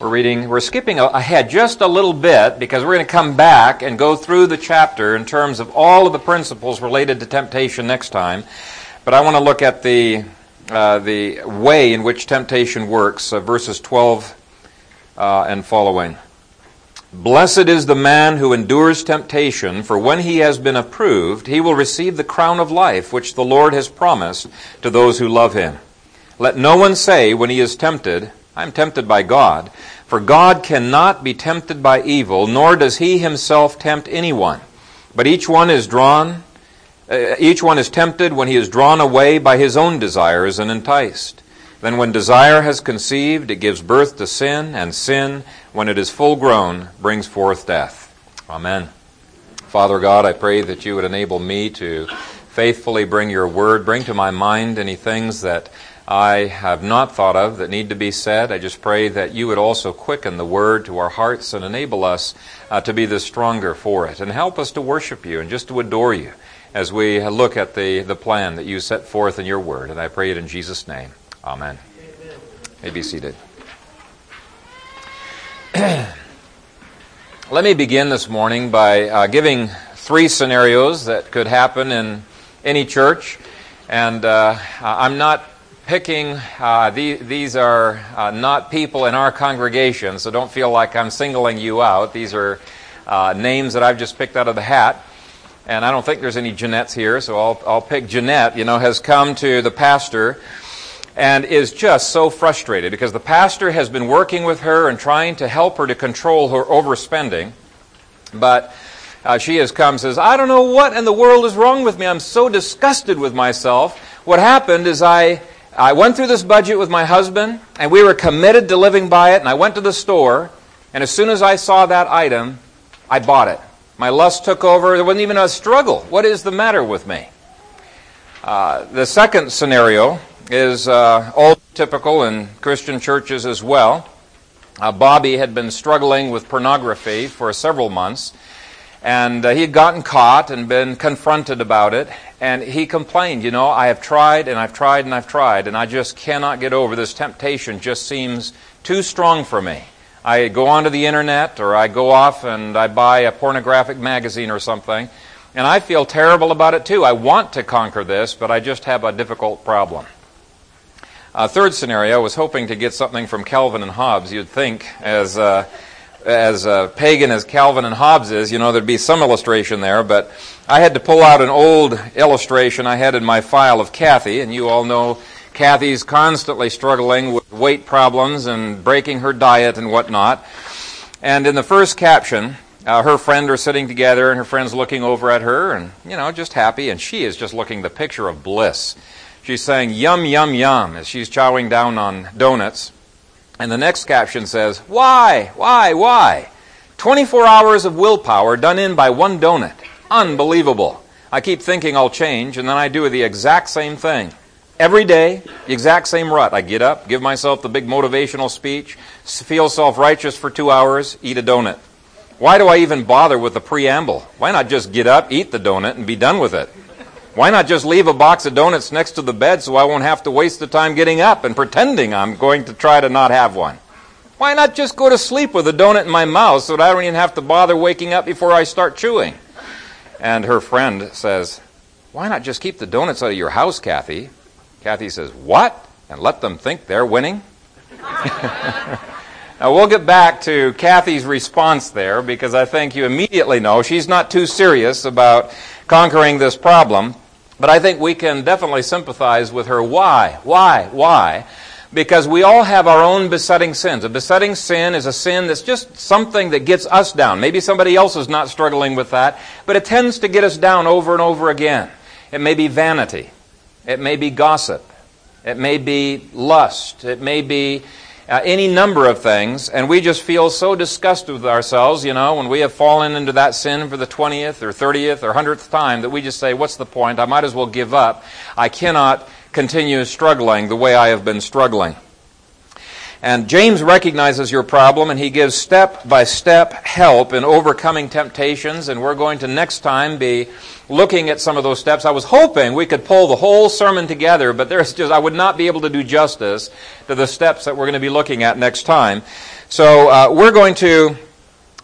We're reading, we're skipping ahead just a little bit because we're going to come back and go through the chapter in terms of all of the principles related to temptation next time. But I want to look at the, uh, the way in which temptation works, uh, verses 12 uh, and following. Blessed is the man who endures temptation, for when he has been approved, he will receive the crown of life which the Lord has promised to those who love him. Let no one say when he is tempted, I'm tempted by God. For God cannot be tempted by evil, nor does he himself tempt anyone. But each one is drawn, uh, each one is tempted when he is drawn away by his own desires and enticed. Then when desire has conceived, it gives birth to sin, and sin, when it is full grown, brings forth death. Amen. Father God, I pray that you would enable me to faithfully bring your word, bring to my mind any things that I have not thought of that need to be said. I just pray that you would also quicken the word to our hearts and enable us uh, to be the stronger for it and help us to worship you and just to adore you as we look at the, the plan that you set forth in your word. And I pray it in Jesus' name. Amen. Amen. May be seated. Let me begin this morning by uh, giving three scenarios that could happen in any church. And uh, I'm not picking, uh, the, these are uh, not people in our congregation, so don't feel like I'm singling you out. These are uh, names that I've just picked out of the hat. And I don't think there's any Jeanettes here, so I'll, I'll pick Jeanette, you know, has come to the pastor and is just so frustrated because the pastor has been working with her and trying to help her to control her overspending. But uh, she has come says, I don't know what in the world is wrong with me. I'm so disgusted with myself. What happened is I I went through this budget with my husband, and we were committed to living by it, and I went to the store, and as soon as I saw that item, I bought it. My lust took over. There wasn't even a struggle. What is the matter with me? Uh, the second scenario is uh, all typical in Christian churches as well. Uh, Bobby had been struggling with pornography for several months, and uh, he had gotten caught and been confronted about it. And he complained, you know, I have tried and I've tried and I've tried, and I just cannot get over this temptation, just seems too strong for me. I go onto the internet or I go off and I buy a pornographic magazine or something, and I feel terrible about it too. I want to conquer this, but I just have a difficult problem. A third scenario, I was hoping to get something from Calvin and Hobbes. You'd think, as uh, as uh, pagan as Calvin and Hobbes is, you know, there'd be some illustration there, but I had to pull out an old illustration I had in my file of Cathy, and you all know Cathy's constantly struggling with weight problems and breaking her diet and whatnot. And in the first caption, uh, her friend are sitting together, and her friend's looking over at her, and, you know, just happy, and she is just looking the picture of bliss. She's saying, yum, yum, yum, as she's chowing down on donuts. And the next caption says, Why? Why? Why? 24 hours of willpower done in by one donut. Unbelievable. I keep thinking I'll change, and then I do the exact same thing. Every day, the exact same rut. I get up, give myself the big motivational speech, feel self righteous for two hours, eat a donut. Why do I even bother with the preamble? Why not just get up, eat the donut, and be done with it? Why not just leave a box of donuts next to the bed so I won't have to waste the time getting up and pretending I'm going to try to not have one? Why not just go to sleep with a donut in my mouth so that I don't even have to bother waking up before I start chewing? And her friend says, Why not just keep the donuts out of your house, Cathy? Cathy says, What? And let them think they're winning? now, we'll get back to Cathy's response there because I think you immediately know she's not too serious about conquering this problem. But I think we can definitely sympathize with her. Why? Why? Why? Because we all have our own besetting sins. A besetting sin is a sin that's just something that gets us down. Maybe somebody else is not struggling with that, but it tends to get us down over and over again. It may be vanity. It may be gossip. It may be lust. It may be uh, any number of things, and we just feel so disgusted with ourselves, you know, when we have fallen into that sin for the 20th or 30th or 100th time that we just say, What's the point? I might as well give up. I cannot continue struggling the way I have been struggling. And James recognizes your problem and he gives step by step help in overcoming temptations. And we're going to next time be looking at some of those steps. I was hoping we could pull the whole sermon together, but there's just, I would not be able to do justice to the steps that we're going to be looking at next time. So uh, we're going to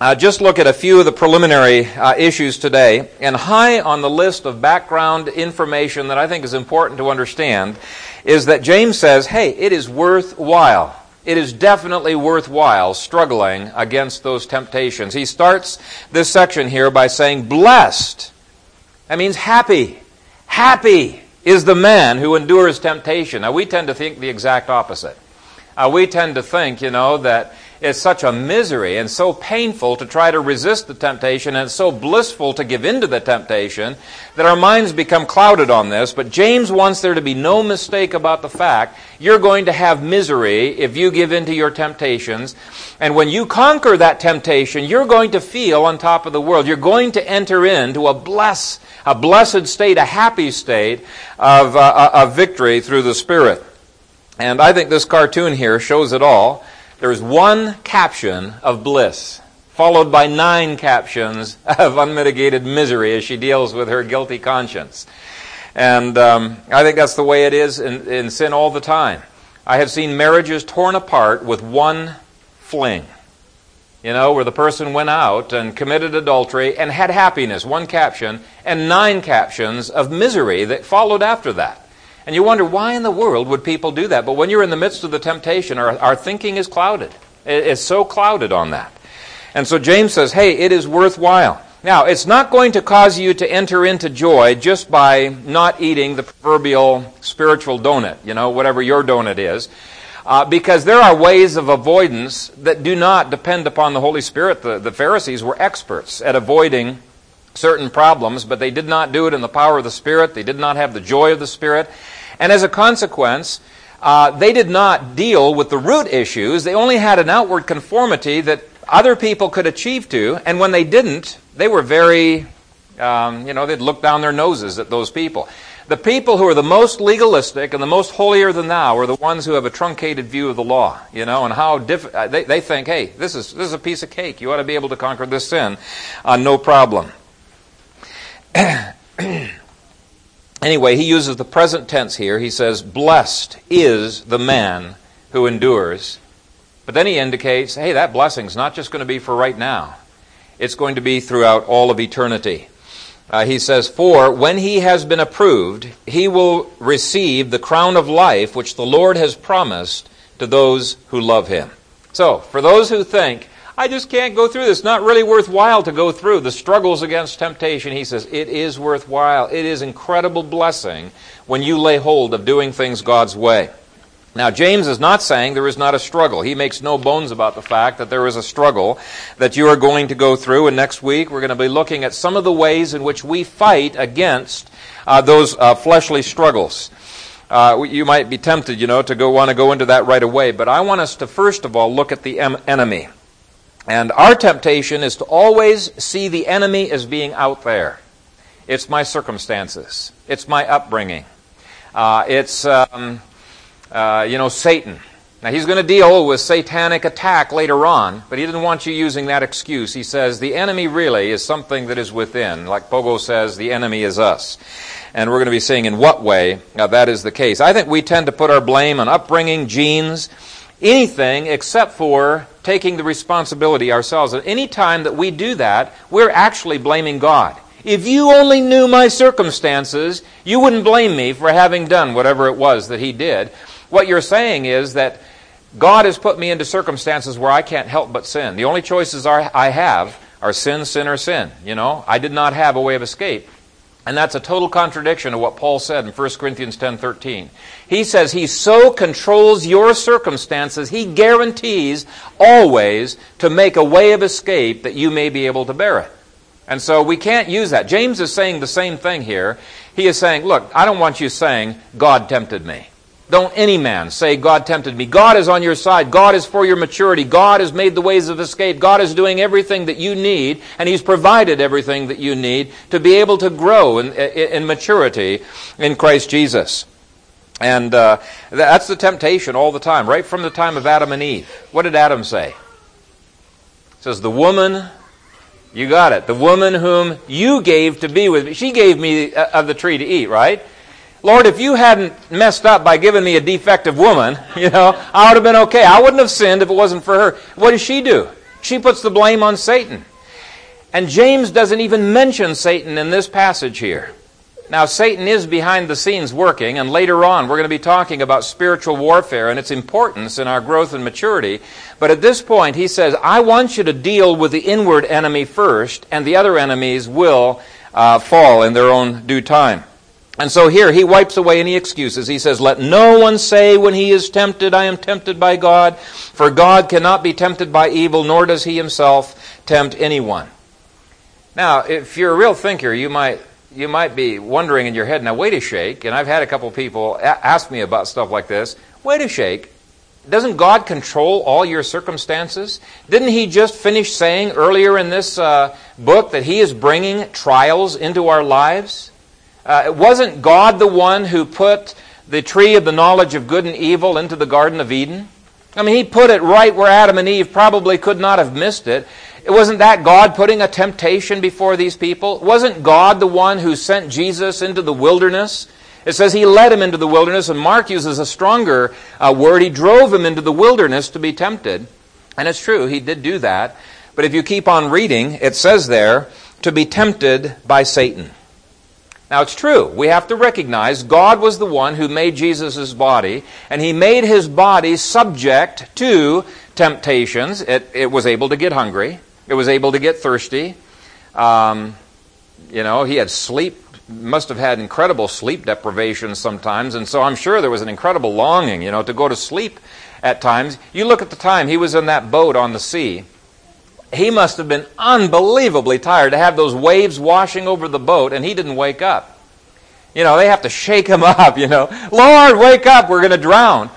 uh, just look at a few of the preliminary uh, issues today. And high on the list of background information that I think is important to understand is that James says, hey, it is worthwhile. It is definitely worthwhile struggling against those temptations. He starts this section here by saying, blessed. That means happy. Happy is the man who endures temptation. Now, we tend to think the exact opposite. Uh, we tend to think, you know, that it's such a misery and so painful to try to resist the temptation and so blissful to give in to the temptation that our minds become clouded on this. But James wants there to be no mistake about the fact you're going to have misery if you give in to your temptations. And when you conquer that temptation, you're going to feel on top of the world. You're going to enter into a bless, a blessed state, a happy state of, uh, of victory through the Spirit. And I think this cartoon here shows it all. There's one caption of bliss, followed by nine captions of unmitigated misery as she deals with her guilty conscience. And um, I think that's the way it is in, in sin all the time. I have seen marriages torn apart with one fling. You know, where the person went out and committed adultery and had happiness, one caption, and nine captions of misery that followed after that. And you wonder, why in the world would people do that? But when you're in the midst of the temptation, our, our thinking is clouded. It's so clouded on that. And so James says, hey, it is worthwhile. Now, it's not going to cause you to enter into joy just by not eating the proverbial spiritual donut, you know, whatever your donut is. Uh, because there are ways of avoidance that do not depend upon the Holy Spirit. The, the Pharisees were experts at avoiding certain problems, but they did not do it in the power of the Spirit. They did not have the joy of the Spirit. And as a consequence, uh, they did not deal with the root issues. They only had an outward conformity that other people could achieve to. And when they didn't, they were very, um, you know, they'd look down their noses at those people. The people who are the most legalistic and the most holier than thou are the ones who have a truncated view of the law, you know, and how diff- uh, they, they think, hey, this is, this is a piece of cake. You ought to be able to conquer this sin uh, no problem. Anyway, he uses the present tense here. He says, Blessed is the man who endures. But then he indicates, hey, that blessing's not just going to be for right now, it's going to be throughout all of eternity. Uh, he says, For when he has been approved, he will receive the crown of life which the Lord has promised to those who love him. So, for those who think, I just can't go through this. Not really worthwhile to go through the struggles against temptation. He says it is worthwhile. It is incredible blessing when you lay hold of doing things God's way. Now, James is not saying there is not a struggle. He makes no bones about the fact that there is a struggle that you are going to go through. And next week, we're going to be looking at some of the ways in which we fight against uh, those uh, fleshly struggles. Uh, you might be tempted, you know, to go want to go into that right away. But I want us to first of all look at the em- enemy. And our temptation is to always see the enemy as being out there. It's my circumstances. It's my upbringing. Uh, it's, um, uh, you know, Satan. Now, he's going to deal with satanic attack later on, but he didn't want you using that excuse. He says the enemy really is something that is within. Like Pogo says, the enemy is us. And we're going to be seeing in what way uh, that is the case. I think we tend to put our blame on upbringing, genes, anything except for taking the responsibility ourselves. At any time that we do that, we're actually blaming God. If you only knew my circumstances, you wouldn't blame me for having done whatever it was that He did. What you're saying is that God has put me into circumstances where I can't help but sin. The only choices I have are sin, sin, or sin. You know, I did not have a way of escape. And that's a total contradiction of what Paul said in 1 Corinthians 10:13. He says he so controls your circumstances, he guarantees always to make a way of escape that you may be able to bear it. And so we can't use that. James is saying the same thing here. He is saying, look, I don't want you saying God tempted me. Don't any man say, God tempted me. God is on your side. God is for your maturity. God has made the ways of escape. God is doing everything that you need, and He's provided everything that you need to be able to grow in, in maturity in Christ Jesus. And uh, that's the temptation all the time, right from the time of Adam and Eve. What did Adam say? He says, The woman, you got it, the woman whom you gave to be with me, she gave me uh, of the tree to eat, right? Lord, if you hadn't messed up by giving me a defective woman, you know, I would have been okay. I wouldn't have sinned if it wasn't for her. What does she do? She puts the blame on Satan. And James doesn't even mention Satan in this passage here. Now, Satan is behind the scenes working, and later on we're going to be talking about spiritual warfare and its importance in our growth and maturity. But at this point, he says, I want you to deal with the inward enemy first, and the other enemies will uh, fall in their own due time. And so here he wipes away any excuses. He says, Let no one say when he is tempted, I am tempted by God, for God cannot be tempted by evil, nor does he himself tempt anyone. Now, if you're a real thinker, you might you might be wondering in your head, now wait a shake, and I've had a couple people ask me about stuff like this. Wait a shake. Doesn't God control all your circumstances? Didn't He just finish saying earlier in this uh, book that He is bringing trials into our lives? Uh, wasn't God the one who put the tree of the knowledge of good and evil into the Garden of Eden? I mean, He put it right where Adam and Eve probably could not have missed it. It wasn't that God putting a temptation before these people? Wasn't God the one who sent Jesus into the wilderness? It says he led him into the wilderness, and Mark uses a stronger uh, word. He drove him into the wilderness to be tempted. And it's true, he did do that. But if you keep on reading, it says there, to be tempted by Satan. Now it's true. We have to recognize God was the one who made Jesus' body, and he made his body subject to temptations. It, it was able to get hungry. It was able to get thirsty. Um, you know, he had sleep, must have had incredible sleep deprivation sometimes, and so I'm sure there was an incredible longing, you know, to go to sleep at times. You look at the time he was in that boat on the sea. He must have been unbelievably tired to have those waves washing over the boat, and he didn't wake up. You know, they have to shake him up, you know. Lord, wake up, we're going to drown.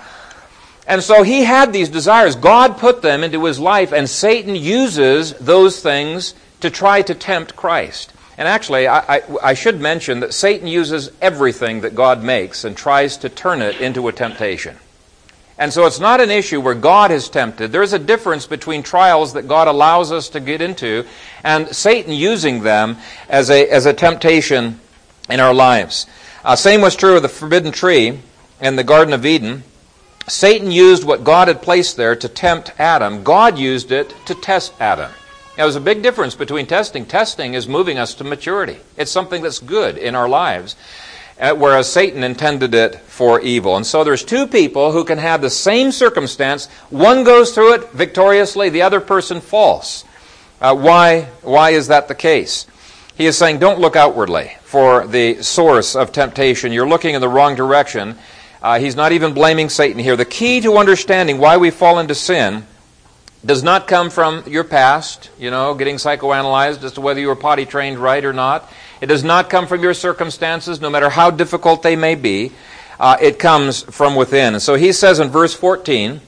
And so he had these desires. God put them into his life, and Satan uses those things to try to tempt Christ. And actually, I, I, I, should mention that Satan uses everything that God makes and tries to turn it into a temptation. And so it's not an issue where God is tempted. There's a difference between trials that God allows us to get into and Satan using them as a, as a temptation in our lives. Uh, same was true of the forbidden tree in the Garden of Eden. Satan used what God had placed there to tempt Adam. God used it to test Adam. Now, there's a big difference between testing. Testing is moving us to maturity. It's something that's good in our lives, whereas Satan intended it for evil. And so there's two people who can have the same circumstance. One goes through it victoriously, the other person falls. Uh, why, why is that the case? He is saying, don't look outwardly for the source of temptation. You're looking in the wrong direction. Uh, he's not even blaming Satan here. The key to understanding why we fall into sin does not come from your past, you know, getting psychoanalyzed as to whether you were potty trained right or not. It does not come from your circumstances, no matter how difficult they may be. Uh, it comes from within. And so he says in verse 14,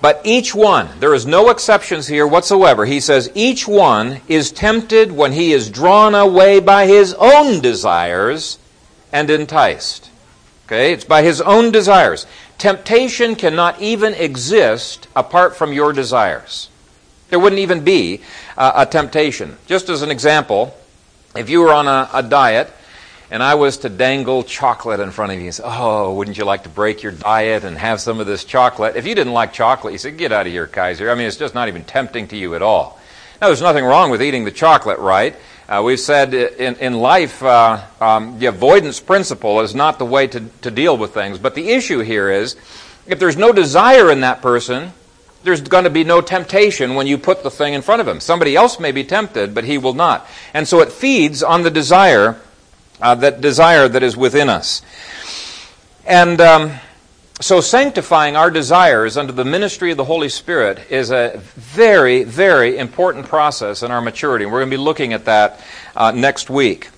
but each one, there is no exceptions here whatsoever. He says, each one is tempted when he is drawn away by his own desires and enticed. Okay? It's by his own desires. Temptation cannot even exist apart from your desires. There wouldn't even be uh, a temptation. Just as an example, if you were on a, a, diet and I was to dangle chocolate in front of you and say, Oh, wouldn't you like to break your diet and have some of this chocolate? If you didn't like chocolate, you said, Get out of here, Kaiser. I mean, it's just not even tempting to you at all. Now, there's nothing wrong with eating the chocolate right. Uh, we've said in, in life, uh, um, the avoidance principle is not the way to, to deal with things. But the issue here is if there's no desire in that person, there's going to be no temptation when you put the thing in front of him. Somebody else may be tempted, but he will not. And so it feeds on the desire, uh, that desire that is within us. And um, so, sanctifying our desires under the ministry of the Holy Spirit is a very, very important process in our maturity. We're going to be looking at that uh, next week.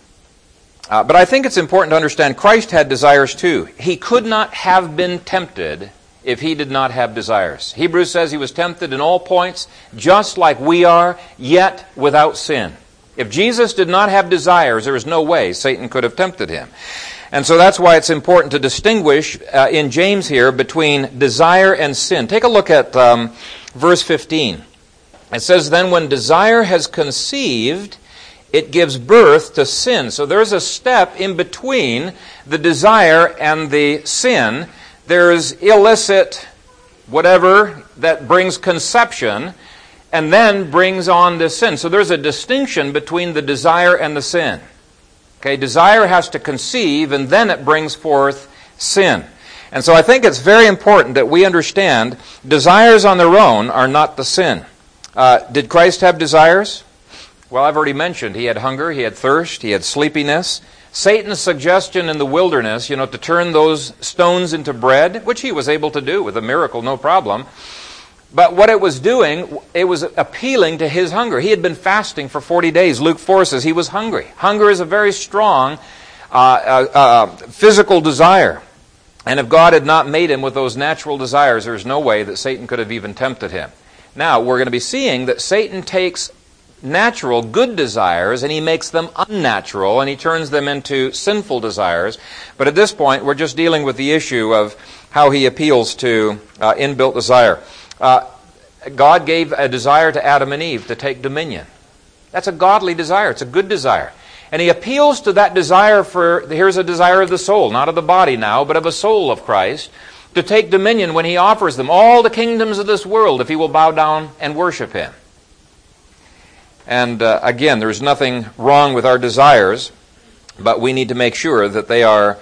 Uh, but I think it's important to understand Christ had desires too. He could not have been tempted if he did not have desires. Hebrews says he was tempted in all points, just like we are, yet without sin. If Jesus did not have desires, there is no way Satan could have tempted him. And so that's why it's important to distinguish uh, in James here between desire and sin. Take a look at um, verse 15. It says, Then when desire has conceived, it gives birth to sin. So there's a step in between the desire and the sin. There's illicit whatever that brings conception and then brings on the sin. So there's a distinction between the desire and the sin. Okay, desire has to conceive and then it brings forth sin. And so I think it's very important that we understand desires on their own are not the sin. Uh, did Christ have desires? Well, I've already mentioned he had hunger, he had thirst, he had sleepiness. Satan's suggestion in the wilderness, you know, to turn those stones into bread, which he was able to do with a miracle, no problem. But what it was doing, it was appealing to his hunger. He had been fasting for 40 days. Luke 4 says he was hungry. Hunger is a very strong uh, uh, uh, physical desire. And if God had not made him with those natural desires, there's no way that Satan could have even tempted him. Now, we're going to be seeing that Satan takes natural, good desires and he makes them unnatural and he turns them into sinful desires. But at this point, we're just dealing with the issue of how he appeals to uh, inbuilt desire. Uh, God gave a desire to Adam and Eve to take dominion. That's a godly desire, it's a good desire. And he appeals to that desire for, here's a desire of the soul, not of the body now, but of a soul of Christ, to take dominion when he offers them all the kingdoms of this world if he will bow down and worship him. And uh, again, there's nothing wrong with our desires, but we need to make sure that they are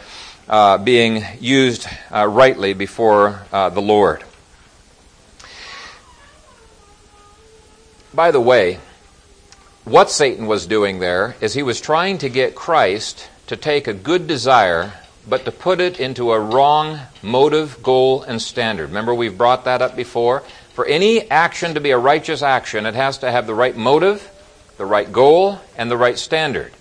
uh, being used uh, rightly before uh, the Lord. By the way, what Satan was doing there is he was trying to get Christ to take a good desire, but to put it into a wrong motive, goal, and standard. Remember, we've brought that up before. For any action to be a righteous action, it has to have the right motive, the right goal, and the right standard.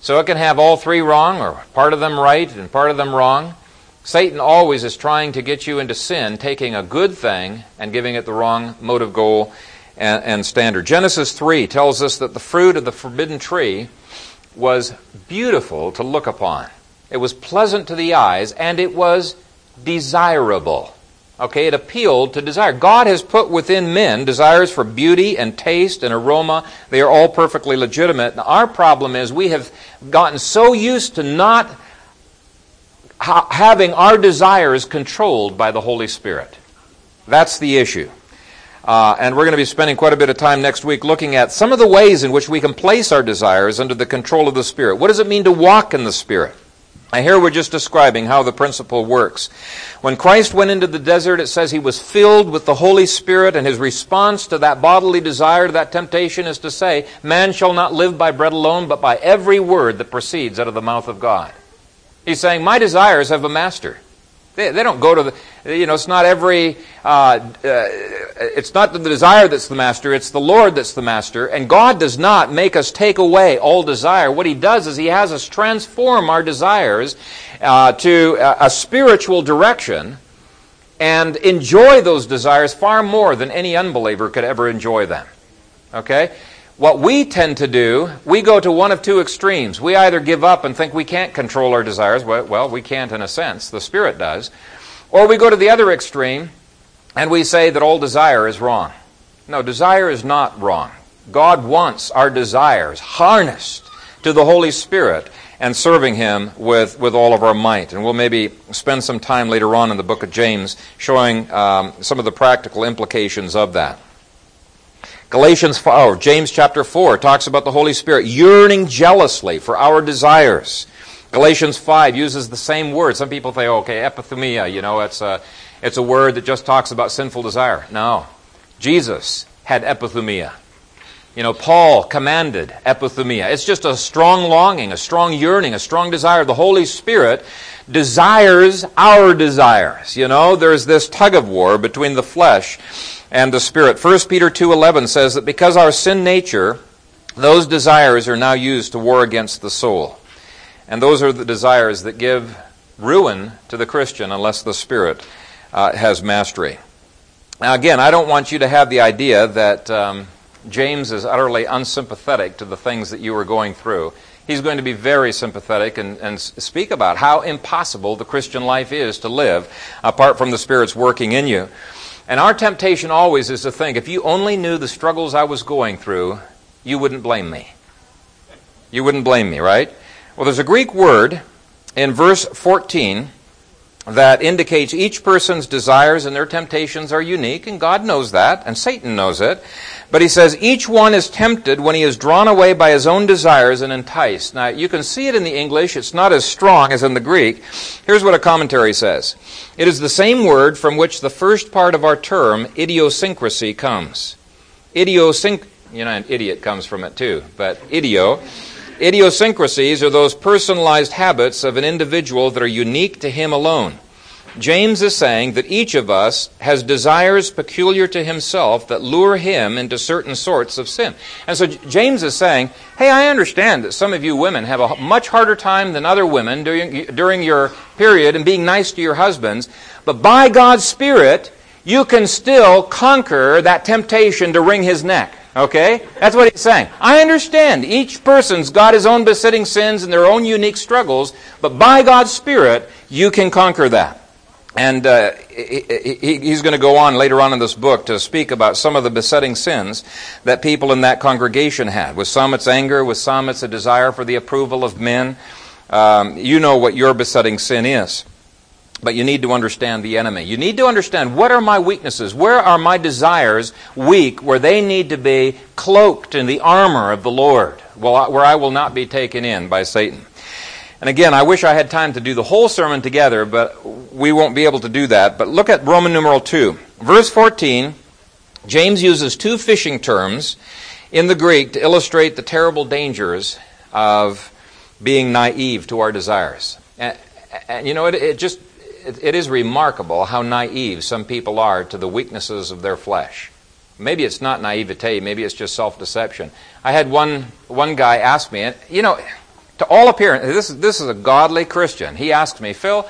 So it can have all three wrong, or part of them right and part of them wrong. Satan always is trying to get you into sin, taking a good thing and giving it the wrong motive, goal, and, and standard. Genesis 3 tells us that the fruit of the forbidden tree was beautiful to look upon. It was pleasant to the eyes, and it was desirable. Okay, it appealed to desire. God has put within men desires for beauty and taste and aroma. They are all perfectly legitimate. Our problem is we have gotten so used to not ha- having our desires controlled by the Holy Spirit. That's the issue. Uh, and we're going to be spending quite a bit of time next week looking at some of the ways in which we can place our desires under the control of the Spirit. What does it mean to walk in the Spirit? And here we're just describing how the principle works. When Christ went into the desert, it says he was filled with the Holy Spirit, and his response to that bodily desire, to that temptation, is to say, Man shall not live by bread alone, but by every word that proceeds out of the mouth of God. He's saying, My desires have a master. They, they don't go to the, you know, it's not every, uh, uh, it's not the desire that's the master, it's the Lord that's the master. And God does not make us take away all desire. What He does is He has us transform our desires uh, to a, a spiritual direction and enjoy those desires far more than any unbeliever could ever enjoy them. Okay? What we tend to do, we go to one of two extremes. We either give up and think we can't control our desires. Well, we can't in a sense. The Spirit does. Or we go to the other extreme and we say that all desire is wrong. No, desire is not wrong. God wants our desires harnessed to the Holy Spirit and serving Him with, with all of our might. And we'll maybe spend some time later on in the book of James showing um, some of the practical implications of that. Galatians 4, James chapter 4 talks about the Holy Spirit yearning jealously for our desires. Galatians 5 uses the same word. Some people say, okay, epithumia, you know, it's a, it's a word that just talks about sinful desire. No. Jesus had epithumia. You know, Paul commanded epithumia. It's just a strong longing, a strong yearning, a strong desire. The Holy Spirit desires our desires. You know, there's this tug of war between the flesh and the Spirit. 1 Peter 2.11 says that because our sin nature, those desires are now used to war against the soul. And those are the desires that give ruin to the Christian unless the Spirit uh, has mastery. Now, again, I don't want you to have the idea that um, James is utterly unsympathetic to the things that you are going through. He's going to be very sympathetic and, and speak about how impossible the Christian life is to live apart from the Spirit's working in you. And our temptation always is to think if you only knew the struggles I was going through, you wouldn't blame me. You wouldn't blame me, right? Well, there's a Greek word in verse 14 that indicates each person's desires and their temptations are unique, and God knows that, and Satan knows it. But he says each one is tempted when he is drawn away by his own desires and enticed. Now, you can see it in the English. It's not as strong as in the Greek. Here's what a commentary says. It is the same word from which the first part of our term, idiosyncrasy, comes. Idiosync, you know, an idiot comes from it too, but idio. Idiosyncrasies are those personalized habits of an individual that are unique to him alone. James is saying that each of us has desires peculiar to himself that lure him into certain sorts of sin. And so James is saying, hey, I understand that some of you women have a much harder time than other women during, during your period and being nice to your husbands, but by God's Spirit, you can still conquer that temptation to wring his neck. Okay? That's what he's saying. I understand each person's got his own besetting sins and their own unique struggles, but by God's Spirit, you can conquer that. And uh, he, he's going to go on later on in this book to speak about some of the besetting sins that people in that congregation had. With some, it's anger. With some, it's a desire for the approval of men. Um, you know what your besetting sin is. But you need to understand the enemy. You need to understand what are my weaknesses? Where are my desires weak where they need to be cloaked in the armor of the Lord, where I will not be taken in by Satan? And again, I wish I had time to do the whole sermon together, but we won't be able to do that. But look at Roman numeral 2. Verse 14, James uses two fishing terms in the Greek to illustrate the terrible dangers of being naive to our desires. And, and you know, it, it just it, it is remarkable how naive some people are to the weaknesses of their flesh. Maybe it's not naivete, maybe it's just self deception. I had one, one guy ask me, you know, to all appearance, this, this is a godly Christian. He asked me, Phil,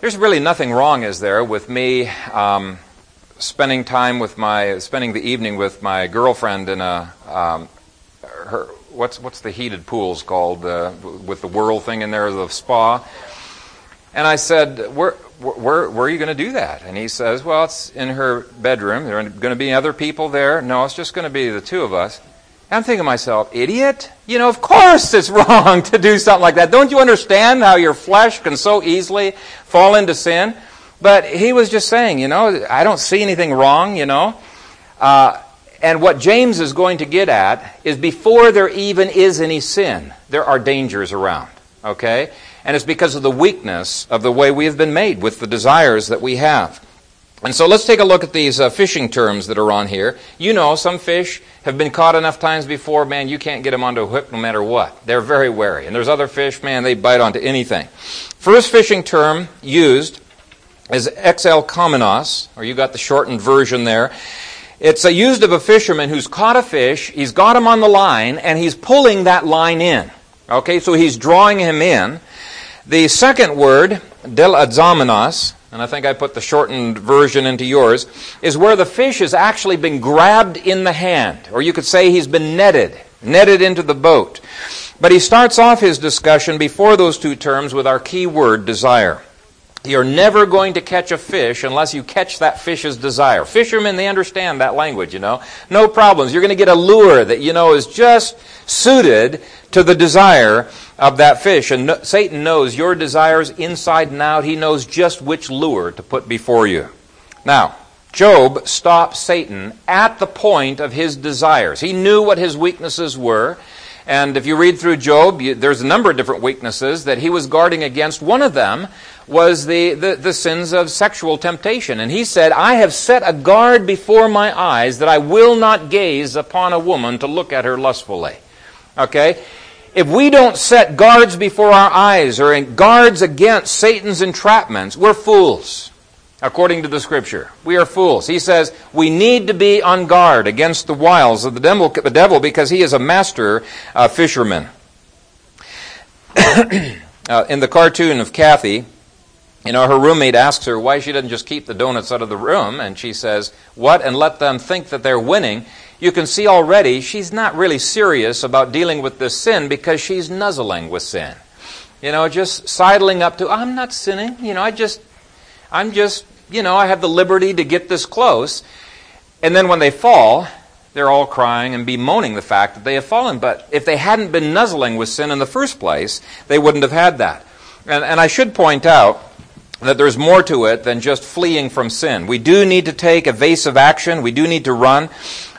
there's really nothing wrong, is there, with me um, spending time with my, spending the evening with my girlfriend in a, um, her, what's, what's the heated pools called, uh, with the whirl thing in there, the spa? And I said, where, where, where are you going to do that? And he says, well, it's in her bedroom. There are going to be other people there. No, it's just going to be the two of us. And I'm thinking to myself, idiot? You know, of course it's wrong to do something like that. Don't you understand how your flesh can so easily fall into sin? But he was just saying, you know, I don't see anything wrong, you know. Uh, and what James is going to get at is before there even is any sin, there are dangers around. Okay? And it's because of the weakness of the way we have been made with the desires that we have. And so let's take a look at these uh, fishing terms that are on here. You know, some fish have been caught enough times before, man, you can't get them onto a hook no matter what. They're very wary. And there's other fish, man, they bite onto anything. First fishing term used is XL exelkomenos, or you got the shortened version there. It's used of a fisherman who's caught a fish, he's got him on the line, and he's pulling that line in. Okay, so he's drawing him in. The second word, deleazomenos, and I think I put the shortened version into yours, is where the fish has actually been grabbed in the hand, or you could say he's been netted, netted into the boat. But he starts off his discussion before those two terms with our key word, desire. You're never going to catch a fish unless you catch that fish's desire. Fishermen, they understand that language, you know. No problems. You're going to get a lure that, you know, is just suited to the desire of that fish. And no, Satan knows your desires inside and out. He knows just which lure to put before you. Now, Job stopped Satan at the point of his desires. He knew what his weaknesses were. And if you read through Job, you, there's a number of different weaknesses that he was guarding against. One of them was the, the, the, sins of sexual temptation. And he said, I have set a guard before my eyes that I will not gaze upon a woman to look at her lustfully. Okay? If we don't set guards before our eyes or guards against Satan's entrapments, we're fools according to the scripture. We are fools. He says we need to be on guard against the wiles of the devil, because he is a master uh, fisherman. uh, in the cartoon of Cathy, you know, her roommate asks her why she doesn't just keep the donuts out of the room, and she says, What? And let them think that they're winning. You can see already she's not really serious about dealing with this sin because she's nuzzling with sin. You know, just sidling up to, I'm not sinning. You know, I just, I'm just you know, I have the liberty to get this close. And then when they fall, they're all crying and bemoaning the fact that they have fallen. But if they hadn't been nuzzling with sin in the first place, they wouldn't have had that. And, and I should point out that there's more to it than just fleeing from sin. We do need to take evasive action. We do need to run.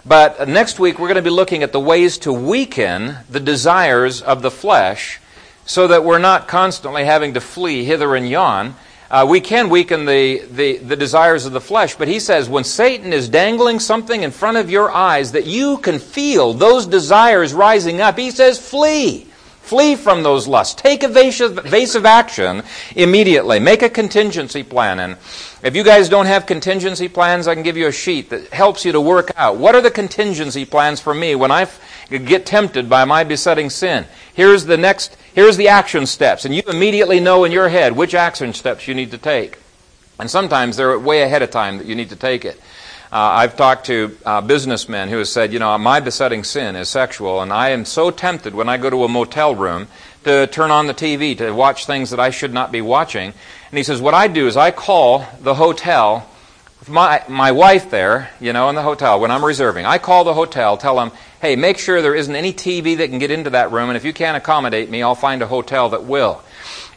But next week, we're going to be looking at the ways to weaken the desires of the flesh so that we're not constantly having to flee hither and yon. Uh, we can weaken the, the, the desires of the flesh, but he says when Satan is dangling something in front of your eyes that you can feel those desires rising up, he says, flee. Flee from those lusts. Take evasive, evasive action immediately. Make a contingency plan. And if you guys don't have contingency plans, I can give you a sheet that helps you to work out what are the contingency plans for me when I get tempted by my besetting sin. Here's the next, here's the action steps. And you immediately know in your head which action steps you need to take. And sometimes they're way ahead of time that you need to take it. Uh, I've talked to uh, businessmen who have said, you know, my besetting sin is sexual, and I am so tempted when I go to a motel room to turn on the TV to watch things that I should not be watching. And he says, what I do is I call the hotel, with my, my wife there, you know, in the hotel, when I'm reserving, I call the hotel, tell them, hey, make sure there isn't any TV that can get into that room, and if you can't accommodate me, I'll find a hotel that will.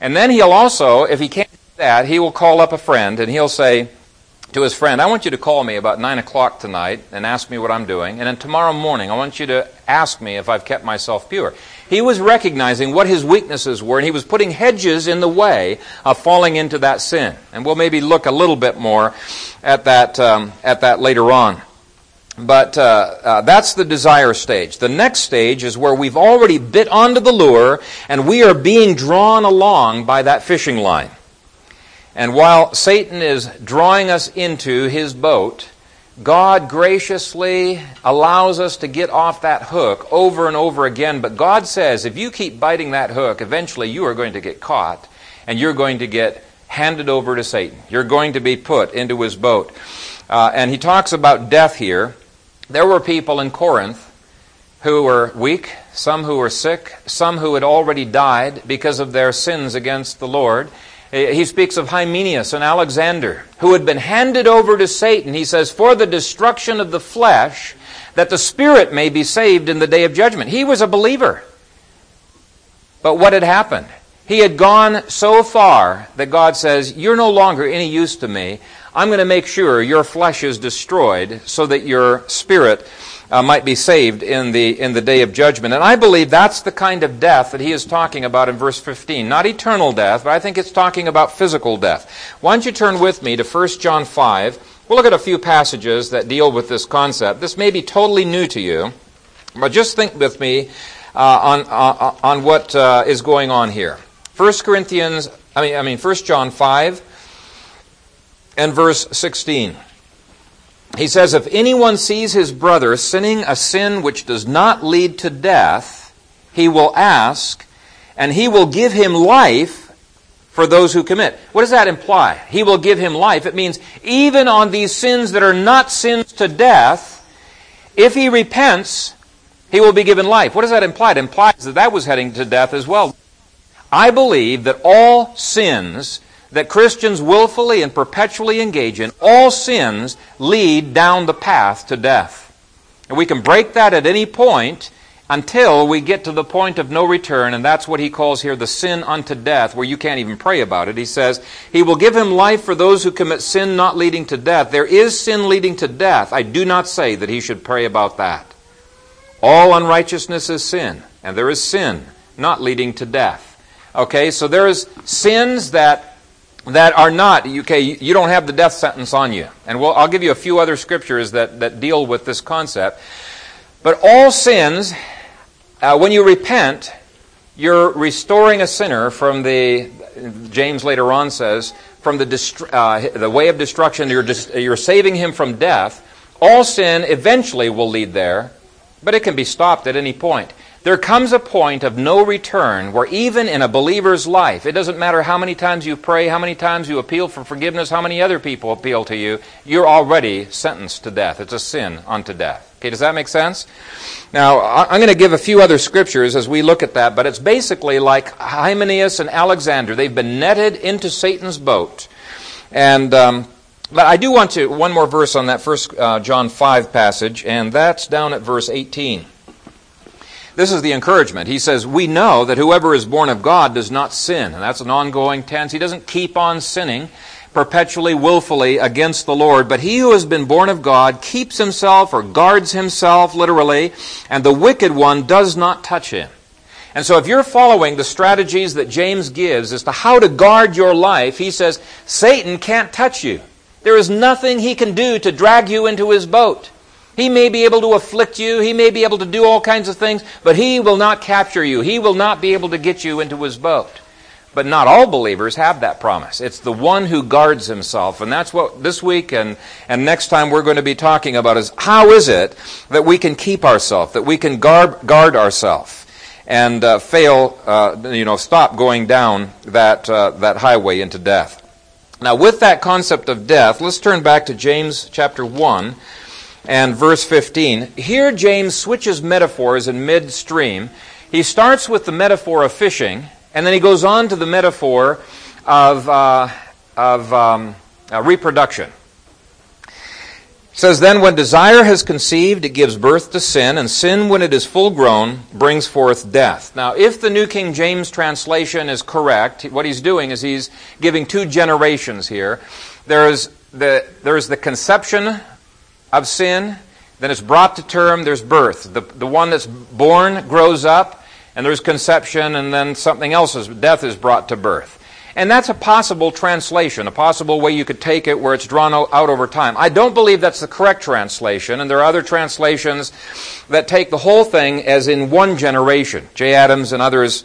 And then he'll also, if he can't do that, he will call up a friend and he'll say, to his friend, I want you to call me about 9 o'clock tonight and ask me what I'm doing. And then tomorrow morning, I want you to ask me if I've kept myself pure. He was recognizing what his weaknesses were, and he was putting hedges in the way of falling into that sin. And we'll maybe look a little bit more at that, um, at that later on. But uh, uh, that's the desire stage. The next stage is where we've already bit onto the lure and we are being drawn along by that fishing line. And while Satan is drawing us into his boat, God graciously allows us to get off that hook over and over again. But God says if you keep biting that hook, eventually you are going to get caught and you're going to get handed over to Satan. You're going to be put into his boat. Uh, and he talks about death here. There were people in Corinth who were weak, some who were sick, some who had already died because of their sins against the Lord. Eh, he speaks of Hymenaeus and Alexander, who had been handed over to Satan. He says, for the destruction of the flesh, that the spirit may be saved in the day of judgment. He was a believer. But what had happened? He had gone so far that God says, You're no longer any use to me. I'm going to make sure your flesh is destroyed so that your spirit uh, might be saved in the, in the day of judgment. And I believe that's the kind of death that he is talking about in verse 15. Not eternal death, but I think it's talking about physical death. Why don't you turn with me to 1 John 5? We'll look at a few passages that deal with this concept. This may be totally new to you, but just think with me uh, on, uh, on what uh, is going on here. 1 Corinthians, I mean, I mean 1 John 5 and verse 16 he says, If anyone sees his brother sinning a sin which does not lead to death, he will ask, and he will give him life for those who commit. What does that imply? He will give him life. It means even on these sins that are not sins to death, if he repents, he will be given life. What does that imply? It implies that that was heading to death as well. I believe that all sins that Christians willfully and perpetually engage in, all sins lead down the path to death. And we can break that at any point until we get to the point of no return, and that's what he calls here the sin unto death, where you can't even pray about it. He says, He will give him life for those who commit sin not leading to death. There is sin leading to death. I do not say that he should pray about that. All unrighteousness is sin, and there is sin not leading to death. Okay, so there is sins that that are not, okay, you don't have the death sentence on you. And we'll, I'll give you a few other scriptures that, that deal with this concept. But all sins, uh, when you repent, you're restoring a sinner from the, James later on says, from the, dist- uh, the way of destruction, you're, you're saving him from death. All sin eventually will lead there, but it can be stopped at any point. There comes a point of no return where even in a believer's life, it doesn't matter how many times you pray, how many times you appeal for forgiveness, how many other people appeal to you, you're already sentenced to death. It's a sin unto death. Okay, does that make sense? Now, I'm going to give a few other scriptures as we look at that, but it's basically like Hymenaeus and Alexander. They've been netted into Satan's boat. And um, But I do want to, one more verse on that first uh, John 5 passage, and that's down at verse 18. This is the encouragement. He says, We know that whoever is born of God does not sin. And that's an ongoing tense. He doesn't keep on sinning perpetually, willfully against the Lord. But he who has been born of God keeps himself or guards himself, literally, and the wicked one does not touch him. And so if you're following the strategies that James gives as to how to guard your life, he says, Satan can't touch you. There is nothing he can do to drag you into his boat. He may be able to afflict you, he may be able to do all kinds of things, but he will not capture you. He will not be able to get you into his boat. But not all believers have that promise. It's the one who guards himself. And that's what this week and, and next time we're going to be talking about is how is it that we can keep ourselves, that we can guard, guard ourselves and uh, fail, uh, you know, stop going down that, uh, that highway into death. Now, with that concept of death, let's turn back to James chapter 1 and verse 15. Here, James switches metaphors in midstream. He starts with the metaphor of fishing, and then he goes on to the metaphor of, uh, of um, uh, reproduction says then when desire has conceived it gives birth to sin and sin when it is full grown brings forth death now if the new king james translation is correct what he's doing is he's giving two generations here there is the there is the conception of sin then it's brought to term there's birth the, the one that's born grows up and there's conception and then something else is death is brought to birth and that's a possible translation, a possible way you could take it where it's drawn out over time. I don't believe that's the correct translation, and there are other translations that take the whole thing as in one generation. Jay Adams and others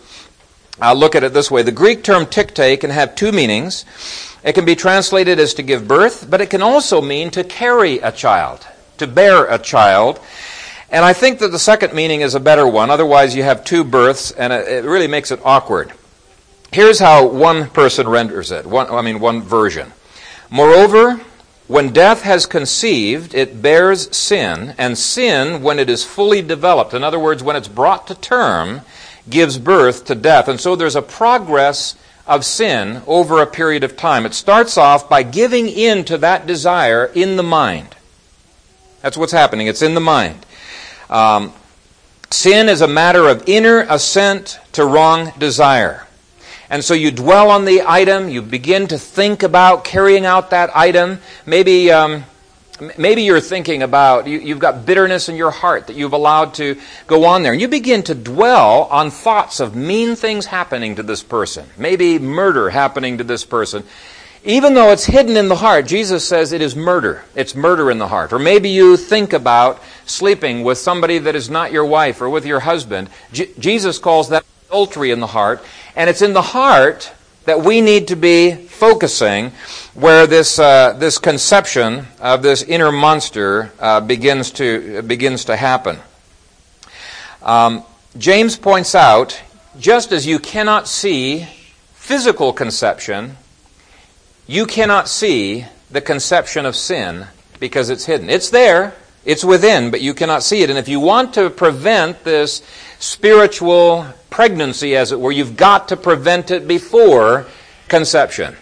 uh, look at it this way. The Greek term tikte can have two meanings. It can be translated as to give birth, but it can also mean to carry a child, to bear a child. And I think that the second meaning is a better one. Otherwise, you have two births, and it really makes it awkward. Here's how one person renders it. One, I mean, one version. Moreover, when death has conceived, it bears sin, and sin, when it is fully developed, in other words, when it's brought to term, gives birth to death. And so there's a progress of sin over a period of time. It starts off by giving in to that desire in the mind. That's what's happening. It's in the mind. Um, sin is a matter of inner assent to wrong desire. And so you dwell on the item, you begin to think about carrying out that item. Maybe, um, maybe you're thinking about, you, you've got bitterness in your heart that you've allowed to go on there. And you begin to dwell on thoughts of mean things happening to this person. Maybe murder happening to this person. Even though it's hidden in the heart, Jesus says it is murder. It's murder in the heart. Or maybe you think about sleeping with somebody that is not your wife or with your husband. Jesus calls that adultery in the heart. And it's in the heart that we need to be focusing where this, uh, this conception of this inner monster uh, begins, to, begins to happen. Um, James points out just as you cannot see physical conception, you cannot see the conception of sin because it's hidden. It's there, it's within, but you cannot see it. And if you want to prevent this spiritual pregnancy, as it were. You've got to prevent it before conception.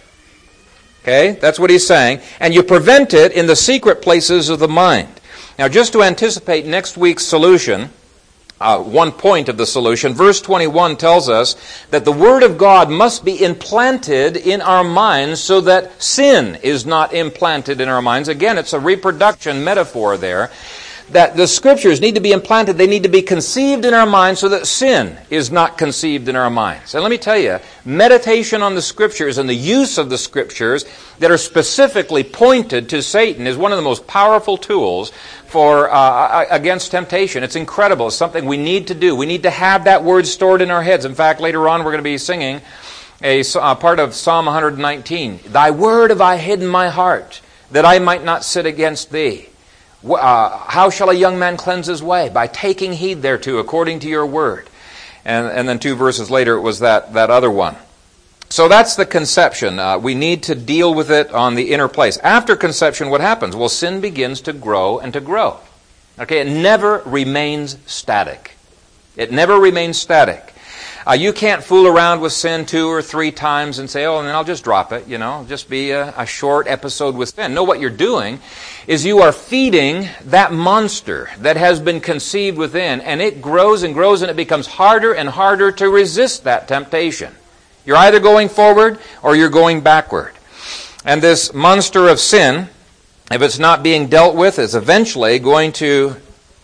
Okay? That's what he's saying. And you prevent it in the secret places of the mind. Now, just to anticipate next week's solution, uh, one point of the solution, verse 21 tells us that the Word of God must be implanted in our minds so that sin is not implanted in our minds. Again, it's a reproduction metaphor there that the scriptures need to be implanted. They need to be conceived in our minds so that sin is not conceived in our minds. And let me tell you, meditation on the scriptures and the use of the scriptures that are specifically pointed to Satan is one of the most powerful tools for uh, against temptation. It's incredible. It's something we need to do. We need to have that word stored in our heads. In fact, later on we're going to be singing a, part of Psalm 119. Thy word have I hidden my heart, that I might not sit against thee. Uh, how shall a young man cleanse his way? By taking heed thereto, according to your word. And, and then two verses later, it was that, that other one. So that's the conception. Uh, we need to deal with it on the inner place. After conception, what happens? Well, sin begins to grow and to grow. Okay, it never remains static. It never remains static. Uh, you can't fool around with sin two or three times and say, oh, and then I'll just drop it, you know, just be a, a short episode with sin. No, what you're doing is you are feeding that monster that has been conceived within, and it grows and grows, and it becomes harder and harder to resist that temptation. You're either going forward or you're going backward. And this monster of sin, if it's not being dealt with, is eventually going to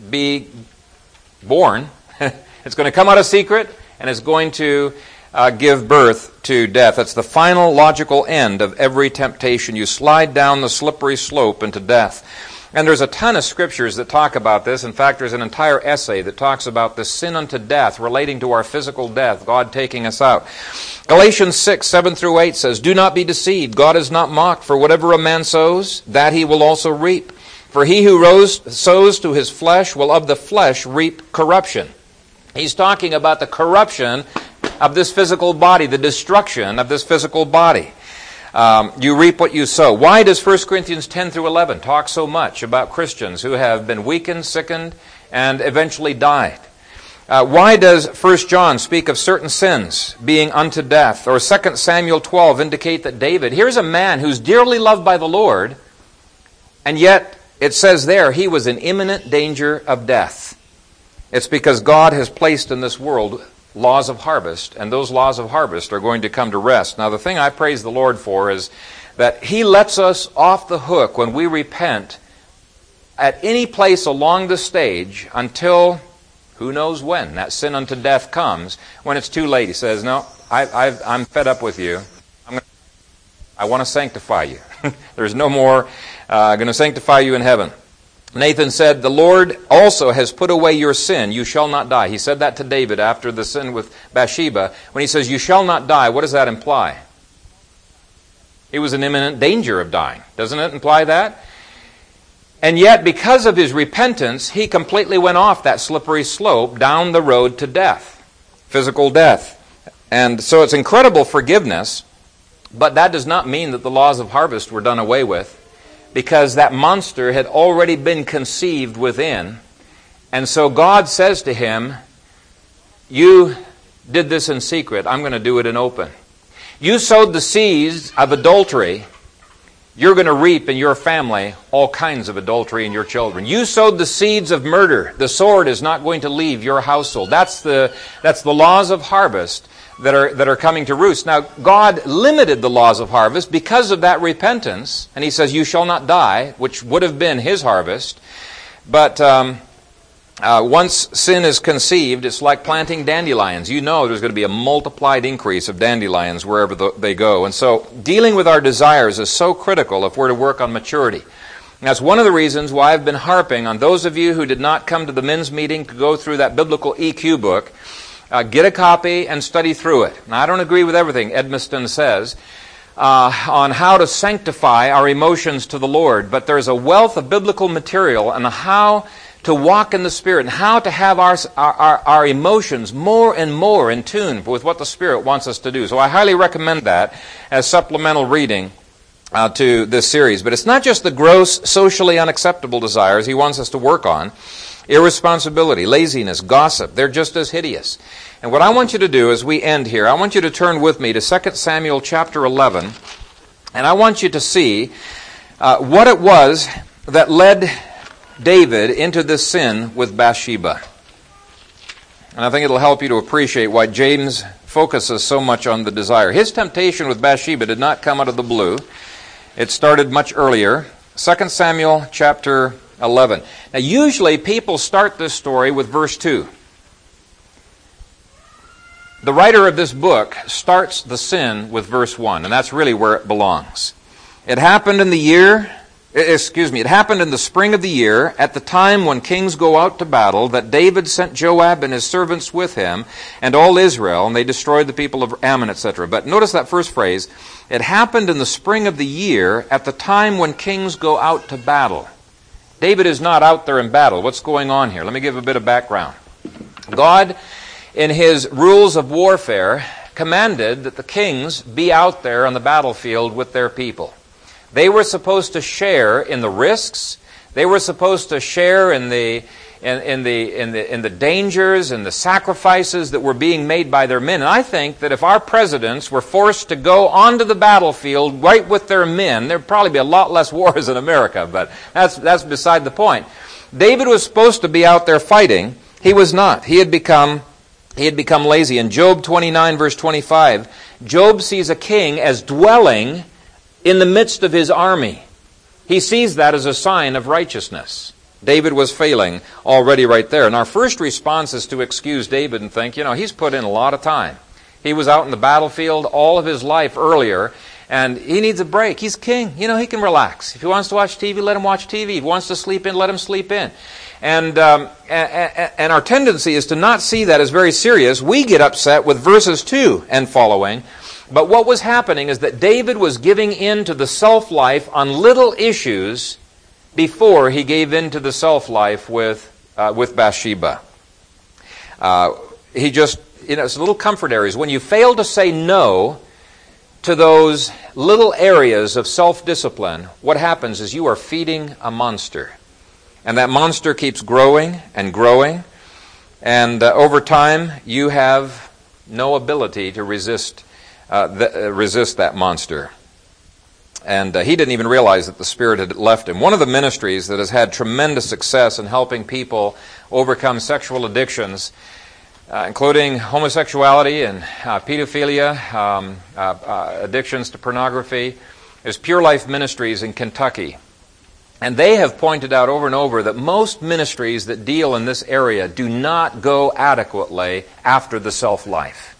be born. it's going to come out of secret and it's going to uh, give birth to death. That's the final logical end of every temptation. You slide down the slippery slope into death. And there's a ton of scriptures that talk about this. In fact, there's an entire essay that talks about the sin unto death relating to our physical death, God taking us out. Galatians 6, 7 through 8 says, Do not be deceived. God is not mocked, for whatever a man sows, that he will also reap. For he who rose, sows to his flesh will of the flesh reap corruption. He's talking about the corruption of this physical body, the destruction of this physical body. Um, you reap what you sow. Why does 1 Corinthians 10 through 11 talk so much about Christians who have been weakened, sickened, and eventually died? Uh, why does 1 John speak of certain sins being unto death? Or 2 Samuel 12 indicate that David, here's a man who's dearly loved by the Lord, and yet it says there he was in imminent danger of death. It's because God has placed in this world laws of harvest, and those laws of harvest are going to come to rest. Now, the thing I praise the Lord for is that He lets us off the hook when we repent at any place along the stage until who knows when that sin unto death comes. When it's too late, He says, No, I, am fed up with you. Gonna, i want to sanctify you. There's no more uh, going to sanctify you in heaven. Nathan said, The Lord also has put away your sin. You shall not die. He said that to David after the sin with Bathsheba. When he says, You shall not die, what does that imply? He was in imminent danger of dying. Doesn't it imply that? And yet, because of his repentance, he completely went off that slippery slope down the road to death, physical death. And so it's incredible forgiveness, but that does not mean that the laws of harvest were done away with because that monster had already been conceived within. And so God says to him, You did this in secret, I'm going to do it in open. You sowed the seeds of adultery. You're going to reap in your family all kinds of adultery in your children. You sowed the seeds of murder. The sword is not going to leave your household. That's the, that's the laws of harvest that are, that are coming to roost. Now, God limited the laws of harvest because of that repentance, and He says, You shall not die, which would have been His harvest. But um, uh, once sin is conceived, it's like planting dandelions. You know there's going to be a multiplied increase of dandelions wherever the, they go. And so, dealing with our desires is so critical if we're to work on maturity. And that's one of the reasons why I've been harping on those of you who did not come to the men's meeting to go through that biblical EQ book uh, get a copy and study through it. Now, I don't agree with everything Edmiston says uh, on how to sanctify our emotions to the Lord, but there's a wealth of biblical material on how to walk in the Spirit and how to have our, our, our emotions more and more in tune with what the Spirit wants us to do. So I highly recommend that as supplemental reading. Uh, to this series. But it's not just the gross, socially unacceptable desires he wants us to work on. Irresponsibility, laziness, gossip, they're just as hideous. And what I want you to do as we end here, I want you to turn with me to 2 Samuel chapter 11, and I want you to see uh, what it was that led David into this sin with Bathsheba. And I think it'll help you to appreciate why James focuses so much on the desire. His temptation with Bathsheba did not come out of the blue. It started much earlier. 2 Samuel chapter 11. Now, usually people start this story with verse 2. The writer of this book starts the sin with verse 1, and that's really where it belongs. It happened in the year, Eh, excuse me, it happened in the spring of the year, at the time when kings go out to battle, that David sent Joab and his servants with him, and all Israel, and they destroyed the people of Ammon, etc. But notice that first phrase. It happened in the spring of the year, at the time when kings go out to battle. David is not out there in battle. What's going on here? Let me give a bit of background. God, in his rules of warfare, commanded that the kings be out there on the battlefield with their people. They were supposed to share in the risks. They were supposed to share in the in, in, the, in, the, in the dangers and the sacrifices that were being made by their men. And I think that if our presidents were forced to go onto the battlefield right with their men, there'd probably be a lot less wars in America, but that's, that's beside the point. David was supposed to be out there fighting. He was not. He had become, he had become lazy. In Job 29 verse 25, Job sees a king as dwelling in the midst of his army. He sees that as a sign of righteousness. David was failing already right there. And our first response is to excuse David and think, you know, he's put in a lot of time. He was out in the battlefield all of his life earlier, and he needs a break. He's king. You know, he can relax. If he wants to watch TV, let him watch TV. If he wants to sleep in, let him sleep in. And, um, and, and our tendency is to not see that as very serious. We get upset with verses 2 and following. But what was happening is that David was giving in to the self life on little issues before he gave in to the self life with, uh, with Bathsheba. Uh, he just, you know, it's little comfort areas. When you fail to say no to those little areas of self discipline, what happens is you are feeding a monster. And that monster keeps growing and growing. And uh, over time, you have no ability to resist, uh, the, uh, resist that monster. And uh, he didn't even realize that the Spirit had left him. One of the ministries that has had tremendous success in helping people overcome sexual addictions uh, including homosexuality and uh, pedophilia, um, uh, addictions to pornography. is Pure Life Ministries in Kentucky. And they have pointed out over and over that most ministries that deal in this area do not go adequately after the self life.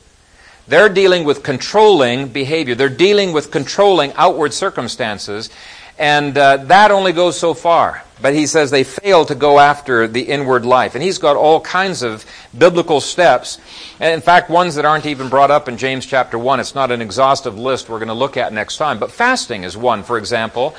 They're dealing with controlling behavior. They're dealing with controlling outward circumstances. And uh, that only goes so far. But he says they fail to go after the inward life. And he's got all kinds of biblical steps. And in fact, ones that aren't even brought up in James chapter 1. It's not an exhaustive list we're going to look at next time. But fasting is one, for example.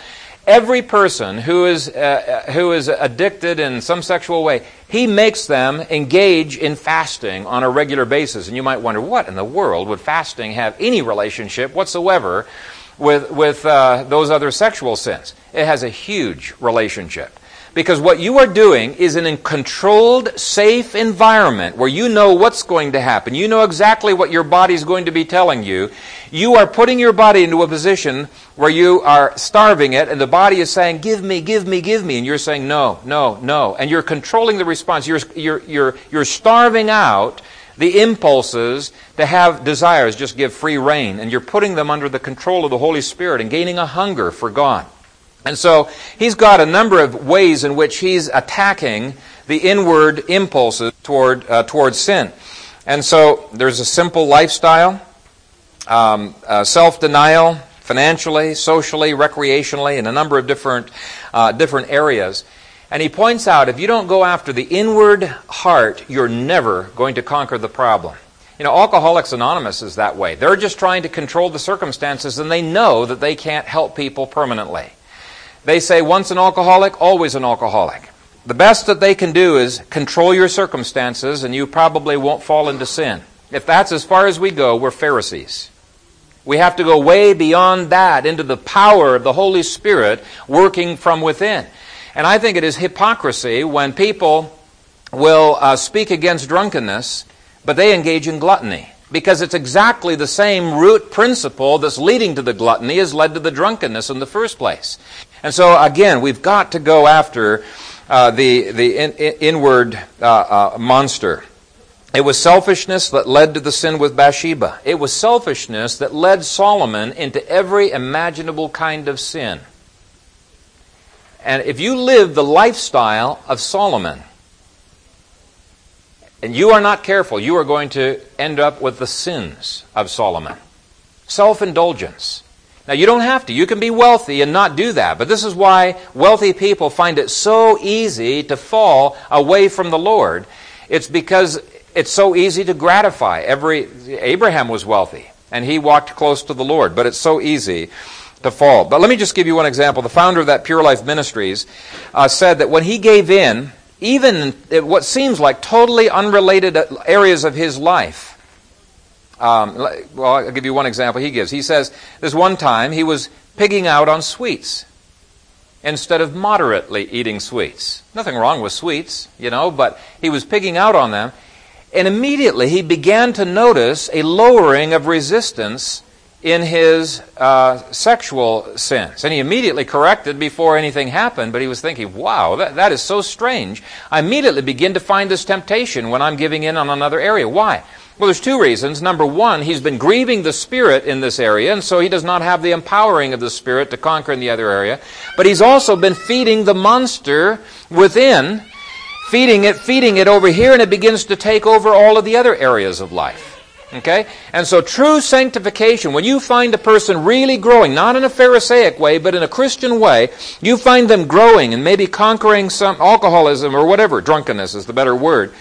Every person who is, uh, uh, who is addicted in some sexual way, he makes them engage in fasting on a regular basis. And you might wonder, what in the world would fasting have any relationship whatsoever with, with uh, those other sexual sins. It has a huge relationship. Because what you are doing is in a controlled, safe environment where you know what's going to happen. You know exactly what your body is going to be telling you. You are putting your body into a position where you are starving it, and the body is saying, Give me, give me, give me. And you're saying, No, no, no. And you're controlling the response. You're, you're, you're, you're starving out the impulses to have desires just give free rein, and you're putting them under the control of the Holy Spirit and gaining a hunger for God. And so he's got a number of ways in which he's attacking the inward impulses toward uh, sin. And so there's a simple lifestyle, um, uh, self-denial, financially, socially, recreationally, in a number of different uh, different areas. And he points out if you don't go after the inward heart, you're never going to conquer the problem. You know, Alcoholics Anonymous is that way. They're just trying to control the circumstances and they know that they can't help people permanently. They say once an alcoholic, always an alcoholic. The best that they can do is control your circumstances and you probably won't fall into sin. If that's as far as we go, we're Pharisees. We have to go way beyond that into the power of the Holy Spirit working from within. And I think it is hypocrisy when people will uh, speak against drunkenness, but they engage in gluttony. Because it's exactly the same root principle that's leading to the gluttony has led to the drunkenness in the first place. And so, again, we've got to go after uh, the, the in, in, inward uh, uh monster. It was selfishness that led to the sin with Bathsheba. It was selfishness that led Solomon into every imaginable kind of sin. And if you live the lifestyle of Solomon, and you are not careful, you are going to end up with the sins of Solomon. Self indulgence. Now, you don't have to. You can be wealthy and not do that. But this is why wealthy people find it so easy to fall away from the Lord. It's because it's so easy to gratify. Every Abraham was wealthy and he walked close to the Lord, but it's so easy to fall. But let me just give you one example. The founder of that Pure Life Ministries uh, said that when he gave in, even in what seems like totally unrelated areas of his life, um, well, I'll give you one example he gives. He says this one time he was pigging out on sweets. instead of moderately eating sweets. Nothing wrong with sweets, you know, but he was pigging out on them. And immediately he began to notice a lowering of resistance in his uh, sexual sins. And he immediately corrected before anything happened, but he was thinking, wow, that, that is so strange. I immediately begin to find this temptation when I'm giving in on another area. Why? Well, there's two reasons. Number one, he's been grieving the Spirit in this area, and so he does not have the empowering of the Spirit to conquer in the other area. But he's also been feeding the monster within, feeding it, feeding it over here, and it begins to take over all of the other areas of life. Okay? And so true sanctification, when you find a person really growing, not in a Pharisaic way, but in a Christian way, you find them growing and maybe conquering some alcoholism or whatever, drunkenness is the better word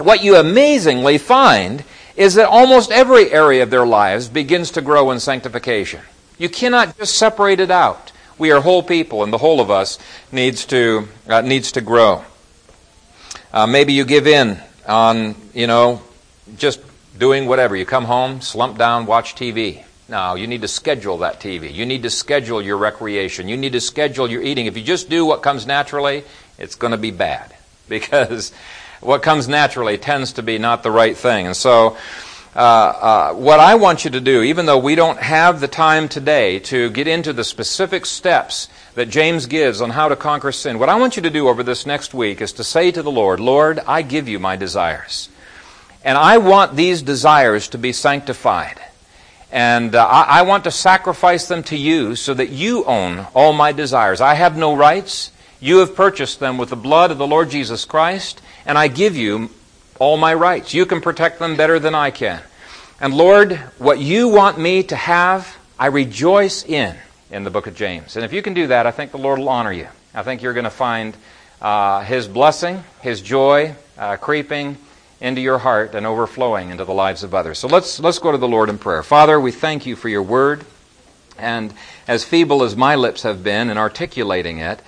what you amazingly find is that almost every area of their lives begins to grow in sanctification. You cannot just separate it out. We are whole people, and the whole of us needs to uh, needs to grow. Uh, maybe you give in on you know just doing whatever. You come home, slump down, watch TV. No, you need to schedule that TV. You need to schedule your recreation. You need to schedule your eating. If you just do what comes naturally, it's going to be bad because what comes naturally tends to be not the right thing. And so, uh, uh, what I want you to do, even though we don't have the time today to get into the specific steps that James gives on how to conquer sin, what I want you to do over this next week is to say to the Lord, Lord, I give you my desires. And I want these desires to be sanctified. And uh, I, I want to sacrifice them to you so that you own all my desires. I have no rights. You have purchased them with the blood of the Lord Jesus Christ and I give you all my rights. You can protect them better than I can. And Lord, what you want me to have, I rejoice in, in the book of James. And if you can do that, I think the Lord will honor you. I think you're going to find uh, His blessing, His joy uh, creeping into your heart and overflowing into the lives of others. So let's, let's go to the Lord in prayer. Father, we thank you for your word. And as feeble as my lips have been in articulating it,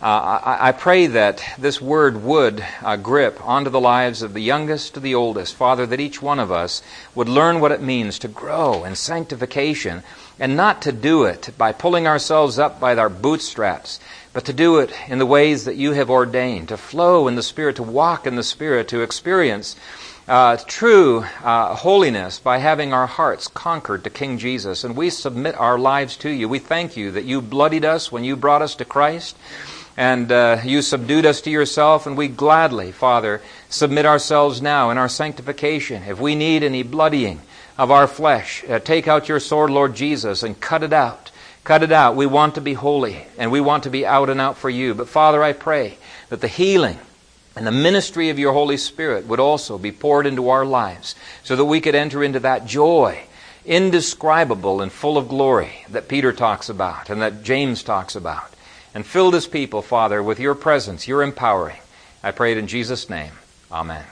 uh, I, I, pray that this word would uh, grip onto the lives of the youngest to the oldest. Father, that each one of us would learn what it means to grow in sanctification and not to do it by pulling ourselves up by our bootstraps, but to do it in the ways that you have ordained, to flow in the Spirit, to walk in the Spirit, to experience uh, true uh, holiness by having our hearts conquered to King Jesus. And we submit our lives to you. We thank you that you bloodied us when you brought us to Christ and uh, you subdued us to yourself, and we gladly, Father, submit ourselves now in our sanctification. If we need any bloodying of our flesh, uh, take out your sword, Lord Jesus, and cut it out. Cut it out. We want to be holy, and we want to be out and out for you. But Father, I pray that the healing and the ministry of your Holy Spirit would also be poured into our lives so that we could enter into that joy indescribable and full of glory that Peter talks about and that James talks about and fill this people, Father, with your presence, your empowering. I pray it in Jesus' name. Amen.